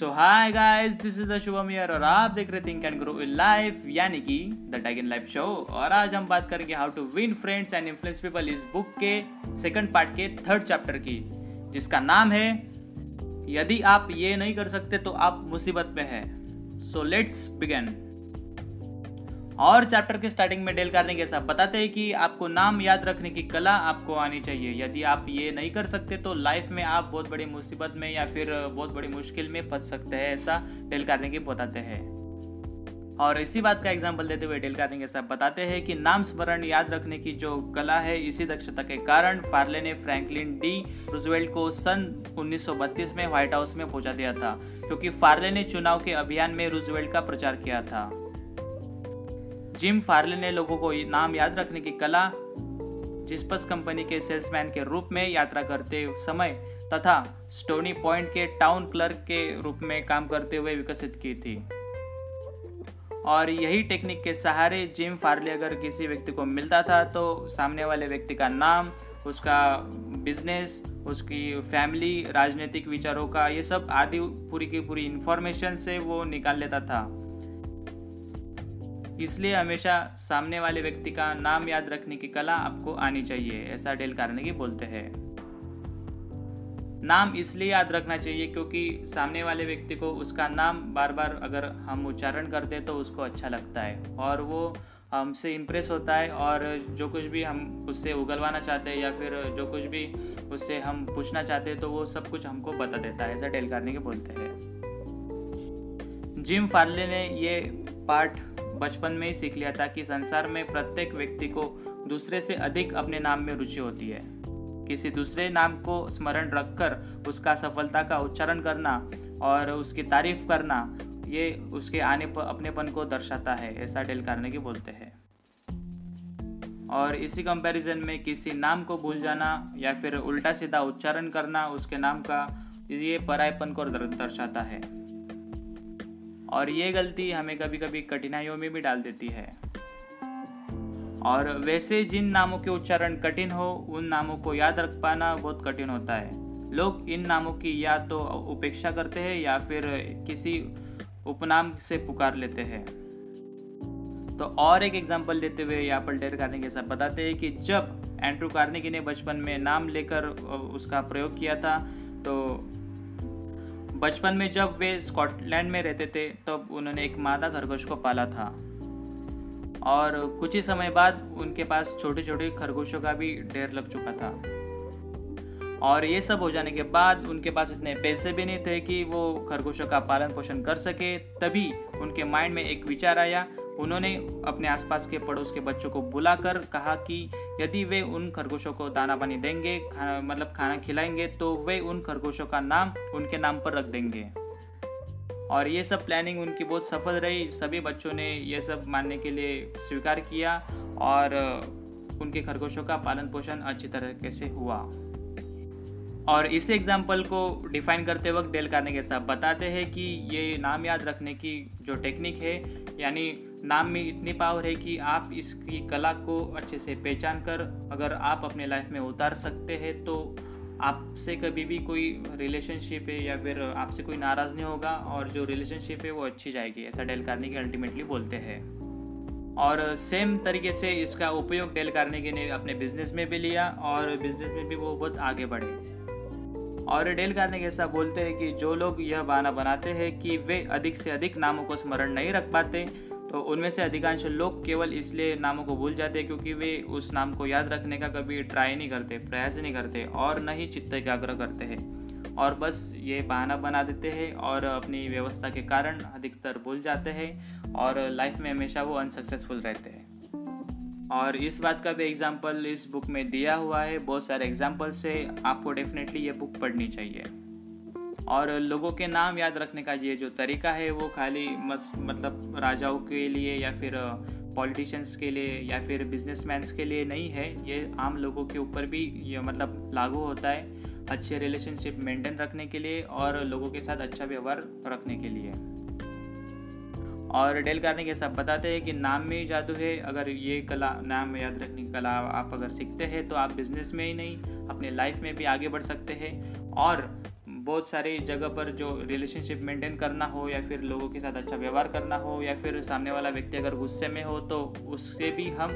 So hi guys this is the Shubham here और आप देख रहे think and grow in life यानी कि the tag in life show और आज हम बात करेंगे how to win friends and influence people इस बुक के सेकंड पार्ट के थर्ड चैप्टर की, जिसका नाम है, यदि आप ये नहीं कर सकते तो आप मुसीबत में हैं। सो लेट्स बिगिन और चैप्टर के स्टार्टिंग में डेल करने साथ बताते हैं कि आपको नाम याद रखने की कला आपको आनी चाहिए। यदि आप ये नहीं कर सकते तो लाइफ में आप बहुत बड़ी मुसीबत में या फिर बहुत बड़ी मुश्किल में फंस सकते हैं, ऐसा डेल करने की बताते हैं। और इसी बात का एग्ज़ाम्पल देते हुए डेल कार्निंग साहब बताते हैं कि नाम स्मरण याद रखने की जो कला है, इसी दक्षता के कारण फार्ले ने फ्रैंकलिन डी रूजवेल्ट को सन 1932 में व्हाइट हाउस में पहुँचा दिया था, क्योंकि फार्ले ने चुनाव के अभियान में रूजवेल्ट का प्रचार किया था। जिम फार्ले ने लोगों को नाम याद रखने की कला, जिस्पस कंपनी के सेल्समैन के रूप में यात्रा करते समय तथा स्टोनी पॉइंट के टाउन क्लर्क के रूप में काम करते हुए विकसित की थी। और यही टेक्निक के सहारे जिम फार्ले अगर किसी व्यक्ति को मिलता था तो सामने वाले व्यक्ति का नाम, उसका बिज़नेस, उसकी फैमिली, राजनीतिक विचारों का ये सब आदि पूरी की पूरी इन्फॉर्मेशन से वो निकाल लेता था। इसलिए हमेशा सामने वाले व्यक्ति का नाम याद रखने की कला आपको आनी चाहिए, ऐसा डेल की बोलते हैं। नाम इसलिए याद रखना चाहिए क्योंकि सामने वाले व्यक्ति को उसका नाम बार बार अगर हम उच्चारण करते हैं तो उसको अच्छा लगता है और वो हमसे इम्प्रेस होता है और जो कुछ भी हम उससे उगलवाना चाहते हैं या फिर जो कुछ भी उससे हम पूछना चाहते हैं तो वो सब कुछ हमको बता देता है, ऐसा डेल के बोलते हैं। जिम फार्ले ने ये पार्ट बचपन में ही सीख लिया था कि संसार में प्रत्येक व्यक्ति को दूसरे से अधिक अपने नाम में रुचि होती है। किसी दूसरे नाम को स्मरण रखकर उसका सफलता का उच्चारण करना और उसकी तारीफ़ करना, ये उसके आने पर अपनेपन को दर्शाता है, ऐसा डेल की बोलते हैं। और इसी कंपैरिजन में किसी नाम को भूल जाना या फिर उल्टा सीधा उच्चारण करना उसके नाम का, ये परायपन को दर्शाता है। और ये गलती हमें कभी कभी कठिनाइयों में भी डाल देती है। और वैसे जिन नामों के उच्चारण कठिन हो, उन नामों को याद रख पाना बहुत कठिन होता है। लोग इन नामों की या तो उपेक्षा करते हैं या फिर किसी उपनाम से पुकार लेते हैं। तो और एक एग्जांपल लेते हुए यहाँ पर डेर कार्नेगी के साथ बताते हैं कि जब एंड्रू कार्नेगी ने बचपन में नाम लेकर उसका प्रयोग किया था तो बचपन में जब वे स्कॉटलैंड में रहते थे, तब उन्होंने एक मादा खरगोश को पाला था। और कुछ ही समय बाद उनके पास छोटे छोटे खरगोशों का भी ढेर लग चुका था। और ये सब हो जाने के बाद उनके पास इतने पैसे भी नहीं थे कि वो खरगोशों का पालन पोषण कर सके। तभी उनके माइंड में एक विचार आया उन्होंने अपने आसपास के पड़ोस के बच्चों को बुलाकर कहा कि यदि वे उन खरगोशों को दाना पानी देंगे, खाना मतलब खाना खिलाएँगे तो वे उन खरगोशों का नाम, उनके नाम पर रख देंगे। और ये सब प्लानिंग उनकी बहुत सफल रही। सभी बच्चों ने ये सब मानने के लिए स्वीकार किया और उनके खरगोशों का पालन पोषण अच्छी तरीके से हुआ। और इस एग्ज़ाम्पल को डिफाइन करते वक्त डेल करने के साथ बताते हैं कि ये नाम याद रखने की जो टेक्निक है, यानी नाम में इतनी पावर है कि आप इसकी कला को अच्छे से पहचान कर अगर आप अपने लाइफ में उतार सकते हैं तो आपसे कभी भी कोई रिलेशनशिप है या फिर आपसे कोई नाराज़ नहीं होगा और जो रिलेशनशिप है वो अच्छी जाएगी, ऐसा डेल कार्ने की अल्टीमेटली बोलते हैं। और सेम तरीके से इसका उपयोग डेल कार्नेगी ने अपने बिज़नेस में भी लिया और बिज़नेस में भी वो बहुत आगे बढ़े। और डेल कार्नेगी ऐसा बोलते हैं कि जो लोग यह बहाना बनाते हैं कि वे अधिक से अधिक नामों को स्मरण नहीं रख पाते तो उनमें से अधिकांश लोग केवल इसलिए नामों को भूल जाते हैं क्योंकि वे उस नाम को याद रखने का कभी ट्राई नहीं करते, प्रयास नहीं करते और न ही चित्त एकाग्र करते हैं। और बस ये बहाना बना देते हैं और अपनी व्यवस्था के कारण अधिकतर भूल जाते हैं और लाइफ में हमेशा वो अनसक्सेसफुल रहते हैं। और इस बात का भी एग्ज़ाम्पल इस बुक में दिया हुआ है, बहुत सारे एग्ज़ाम्पल से आपको डेफिनेटली ये बुक पढ़नी चाहिए। और लोगों के नाम याद रखने का ये जो तरीका है, वो खाली मस मतलब राजाओं के लिए या फिर पॉलिटिशियंस के लिए या फिर बिजनेसमैन के लिए नहीं है। ये आम लोगों के ऊपर भी ये मतलब लागू होता है, अच्छे रिलेशनशिप मेंटेन रखने के लिए और लोगों के साथ अच्छा व्यवहार रखने के लिए। और डेल करने के सब बताते हैं कि नाम में ही जादू है। अगर ये कला, नाम याद रखने की कला आप अगर सीखते हैं तो आप बिज़नेस में ही नहीं, अपने लाइफ में भी आगे बढ़ सकते हैं। और बहुत सारी जगह पर जो रिलेशनशिप मेंटेन करना हो या फिर लोगों के साथ अच्छा व्यवहार करना हो या फिर सामने वाला व्यक्ति अगर गुस्से में हो तो उससे भी हम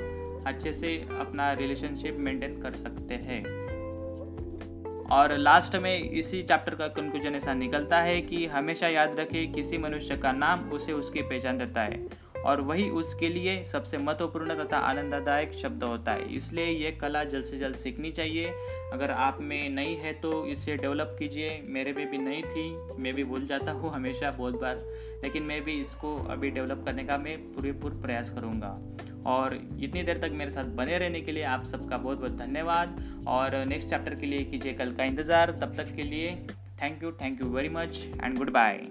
अच्छे से अपना रिलेशनशिप मेंटेन कर सकते हैं। और लास्ट में इसी चैप्टर का कंक्लूजन ऐसा निकलता है कि हमेशा याद रखें, किसी मनुष्य का नाम उसे उसकी पहचान देता है। और वही उसके लिए सबसे महत्वपूर्ण तथा आनंददायक शब्द होता है। इसलिए ये कला जल्द से जल्द सीखनी चाहिए। अगर आप में नहीं है तो इसे डेवलप कीजिए। मेरे में भी नहीं थी, मैं भी भूल जाता हूँ हमेशा बहुत बार। लेकिन मैं भी इसको अभी डेवलप करने का मैं पूरे पूरे प्रयास करूँगा। और इतनी देर तक मेरे साथ बने रहने के लिए आप सबका बहुत बहुत धन्यवाद। और नेक्स्ट चैप्टर के लिए कीजिए कल का इंतज़ार। तब तक के लिए thank you thank you very much and goodbye